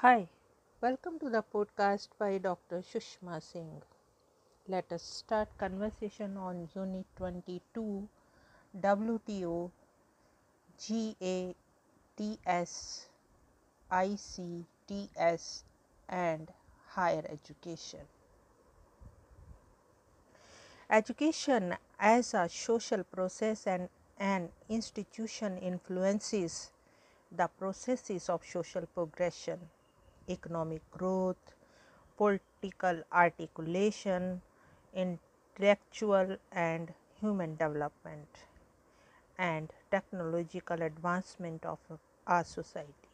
Hi, welcome to the podcast by Dr. Shushma Singh. Let us start conversation on Unit 22 WTO GATS ICTS and higher education. Education as a social process and an institution influences the processes of social progression, economic growth, political articulation, intellectual and human development, and technological advancement of our society.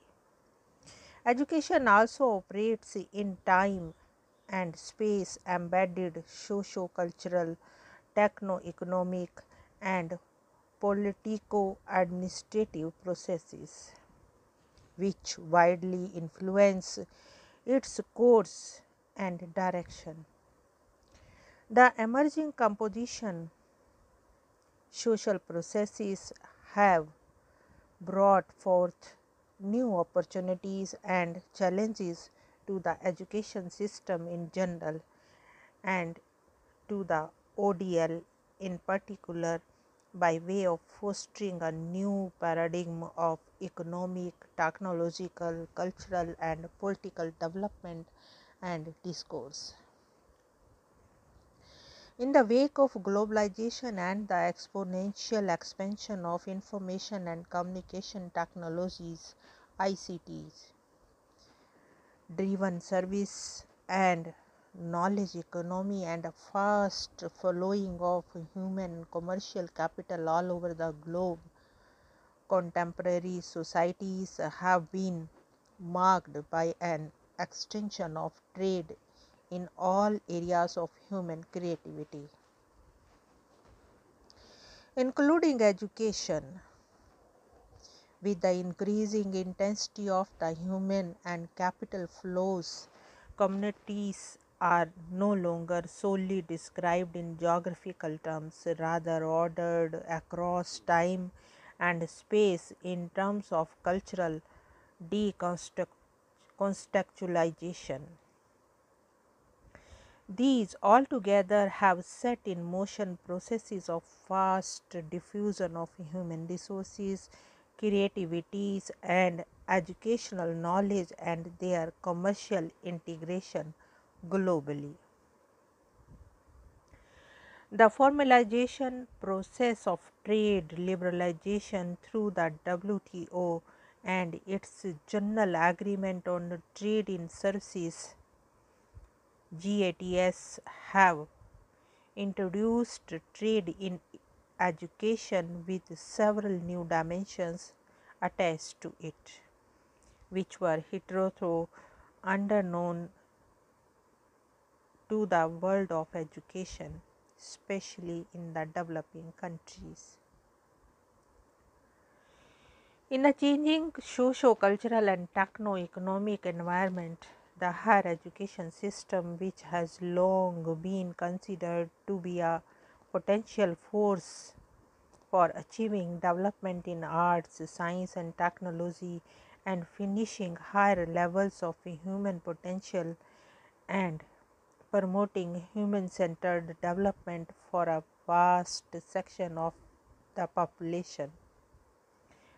Education also operates in time and space embedded socio cultural, techno economic, and politico administrative processes which widely influence its course and direction. The emerging composition social processes have brought forth new opportunities and challenges to the education system in general and to the ODL in particular by way of fostering a new paradigm of economic, technological, cultural, and political development and discourse. In the wake of globalization and the exponential expansion of information and communication technologies, ICTs, driven service and knowledge economy and a fast following of human commercial capital all over the globe, contemporary societies have been marked by an extension of trade in all areas of human creativity, including education. With the increasing intensity of the human and capital flows, communities are no longer solely described in geographical terms, rather ordered across time and space in terms of cultural decontextualization. These altogether have set in motion processes of vast diffusion of human resources, creativities, and educational knowledge and their commercial integration globally. The formalization process of trade liberalization through the WTO and its General Agreement on Trade in Services GATS have introduced trade in education with several new dimensions attached to it, which were hitherto underknown to the world of education, especially in the developing countries. In a changing socio cultural and techno economic environment, the higher education system, which has long been considered to be a potential force for achieving development in arts, science, and technology, and finishing higher levels of human potential and promoting human centered development for a vast section of the population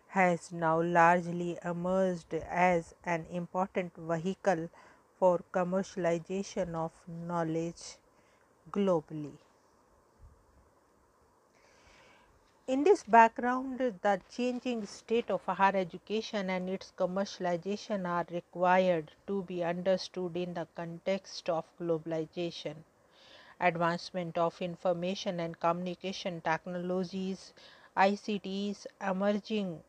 has now largely emerged as an important vehicle for commercialization of knowledge globally. In this background, the changing state of higher education and its commercialization are required to be understood in the context of globalization, advancement of information and communication technologies, ICTs, emerging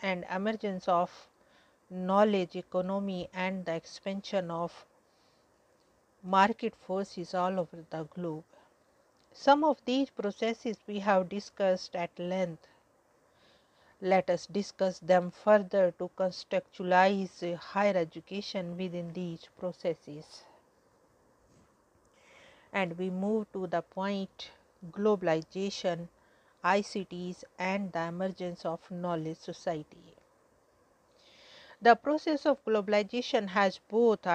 and emergence of knowledge economy and the expansion of market forces all over the globe. Some of these processes we have discussed at length. Let us discuss them further to contextualize higher education within these processes. And we move to the point globalization, ICTs, and the emergence of knowledge society. The process of globalization has both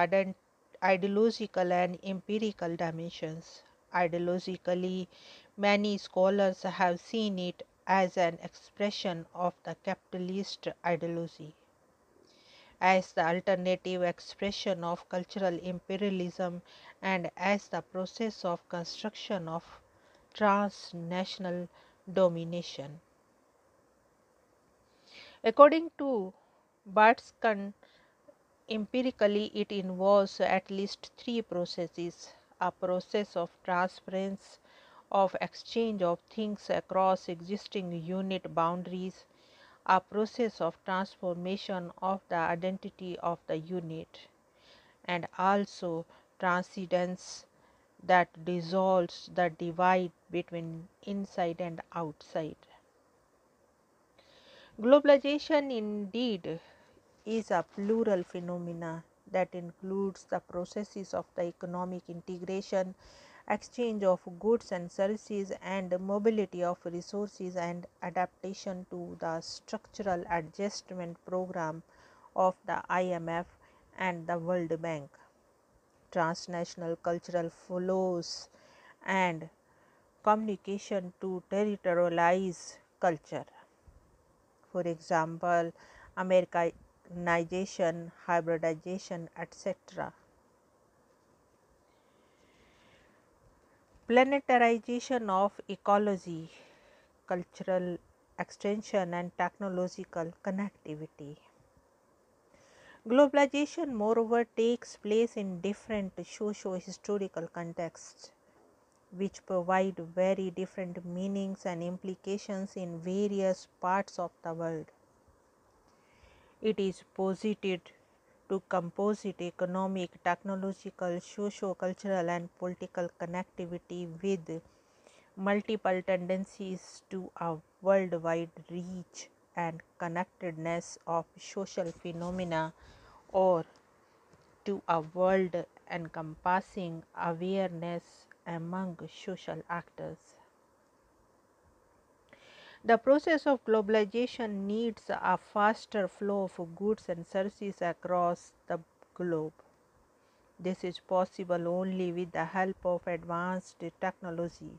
ideological and empirical dimensions. Ideologically, many scholars have seen it as an expression of the capitalist ideology, as the alternative expression of cultural imperialism, and as the process of construction of transnational domination. According to Bateson, empirically it involves at least three processes a process of transference of exchange of things across existing unit boundaries, a process of transformation of the identity of the unit, and also transcendence that dissolves the divide between inside and outside. Globalization indeed is a plural phenomena that includes the processes of the economic integration, exchange of goods and services and mobility of resources and adaptation to the structural adjustment program of the IMF and the World Bank. Transnational cultural flows and communication to territorialize culture for example, Americanization, hybridization, etc. Planetarization of ecology, cultural extension and technological connectivity. Globalization, moreover, takes place in different socio historical contexts which provide very different meanings and implications in various parts of the world. It is posited to composite economic, technological, socio-cultural and political connectivity with multiple tendencies to a worldwide reach and connectedness of social phenomena or to a world encompassing awareness among social actors. The process of globalization needs a faster flow of goods and services across the globe. This is possible only with the help of advanced technology.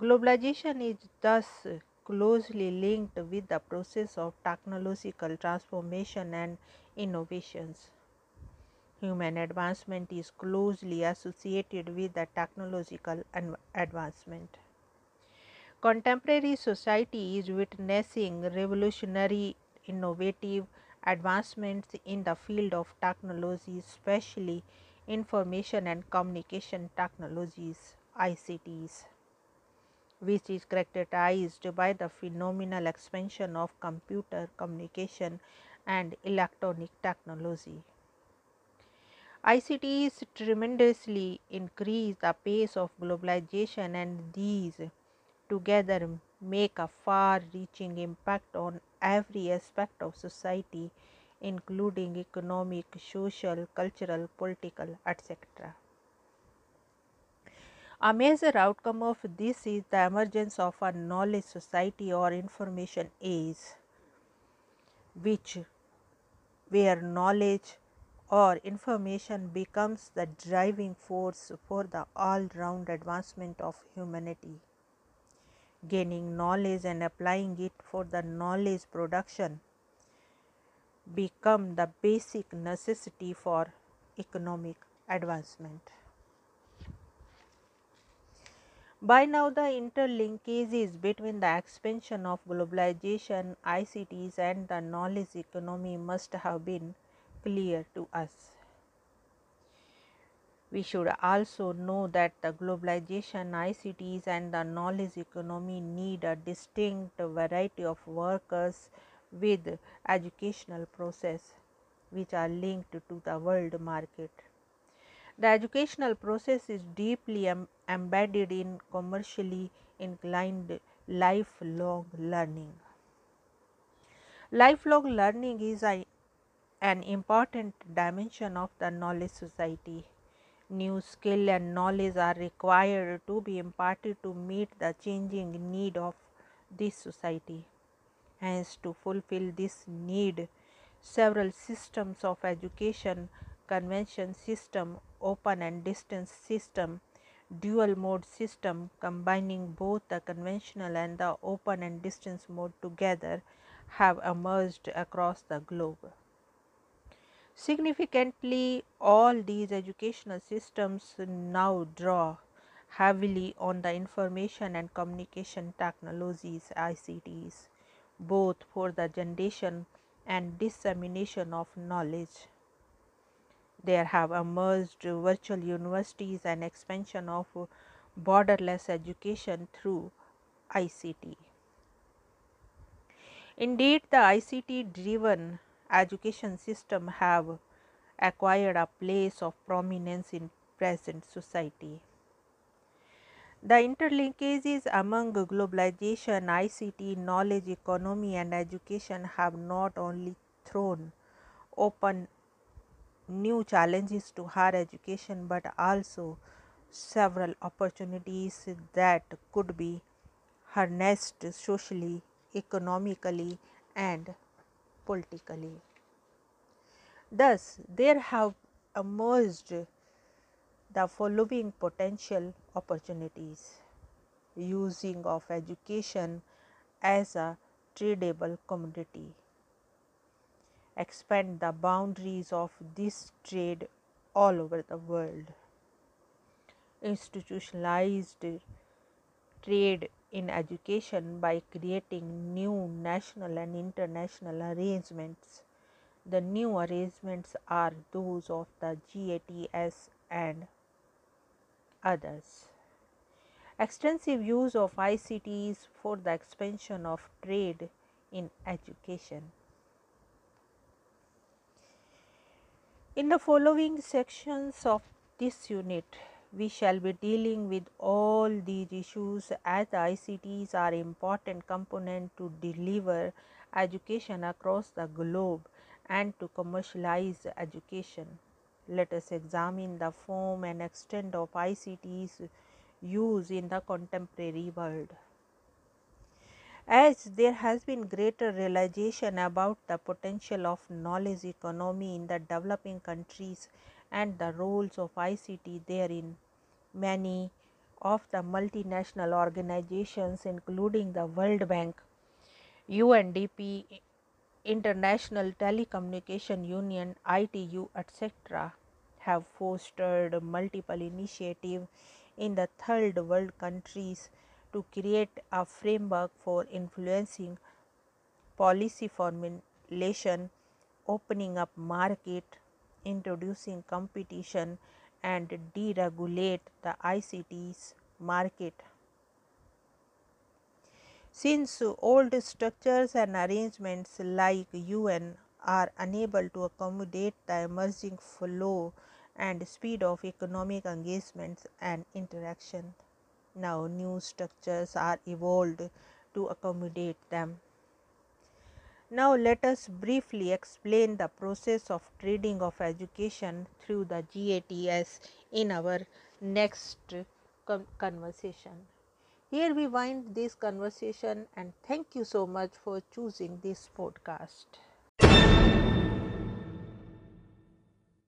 Globalization is thus closely linked with the process of technological transformation and innovations. Human advancement is closely associated with the technological advancement. Contemporary society is witnessing revolutionary innovative advancements in the field of technology, especially information and communication technologies ICTs, which is characterized by the phenomenal expansion of computer communication and electronic technology. ICTs tremendously increase the pace of globalization and these together make a far reaching impact on every aspect of society including economic, social, cultural, political, etc. A major outcome of this is the emergence of a knowledge society or information age, which where knowledge or information becomes the driving force for the all round advancement of humanity. Gaining knowledge and applying it for the knowledge production become the basic necessity for economic advancement. By now, the interlinkages between the expansion of globalization, ICTs, and the knowledge economy must have been clear to us. We should also know that the globalization, ICTs and the knowledge economy need a distinct variety of workers with educational process which are linked to the world market. The educational process is deeply em embedded in commercially inclined lifelong learning. Lifelong learning is a an important dimension of the knowledge society. New skill and knowledge are required to be imparted to meet the changing need of this society. Hence, to fulfill this need, several systems of education convention system open and distance system dual mode system combining both the conventional and the open and distance mode together have emerged across the globe. Significantly, all these educational systems now draw heavily on the information and communication technologies ICTs, both for the generation and dissemination of knowledge. There have emerged virtual universities and expansion of borderless education through ICT. Indeed, the ICT driven education system have acquired a place of prominence in present society. The interlinkages among globalization, ICT, knowledge economy and education have not only thrown open new challenges to higher education, but also several opportunities that could be harnessed socially, economically and politically. Thus, there have emerged the following potential opportunities. Using of education as a tradable commodity. Expand the boundaries of this trade all over the world. Institutionalized trade in education by creating new national and international arrangements the new arrangements are those of the GATS and others. Extensive use of ICTs for the expansion of trade in education. In the following sections of this unit, we shall be dealing with all these issues as ICTs are important component to deliver education across the globe and to commercialize education. Let us examine the form and extent of ICT's use in the contemporary world. As there has been greater realization about the potential of knowledge economy in the developing countries and the roles of ICT therein, many of the multinational organizations including the World Bank, UNDP, International Telecommunication Union, ITU, etc., have fostered multiple initiatives in the third world countries to create a framework for influencing policy formulation, opening up market, introducing competition and deregulate the ICT's market. Since old structures and arrangements like UN are unable to accommodate the emerging flow and speed of economic engagements and interaction. Now, new structures are evolved to accommodate them. Now, let us briefly explain the process of trading of education through the GATS in our next conversation. Here we wind this conversation and thank you so much for choosing this podcast.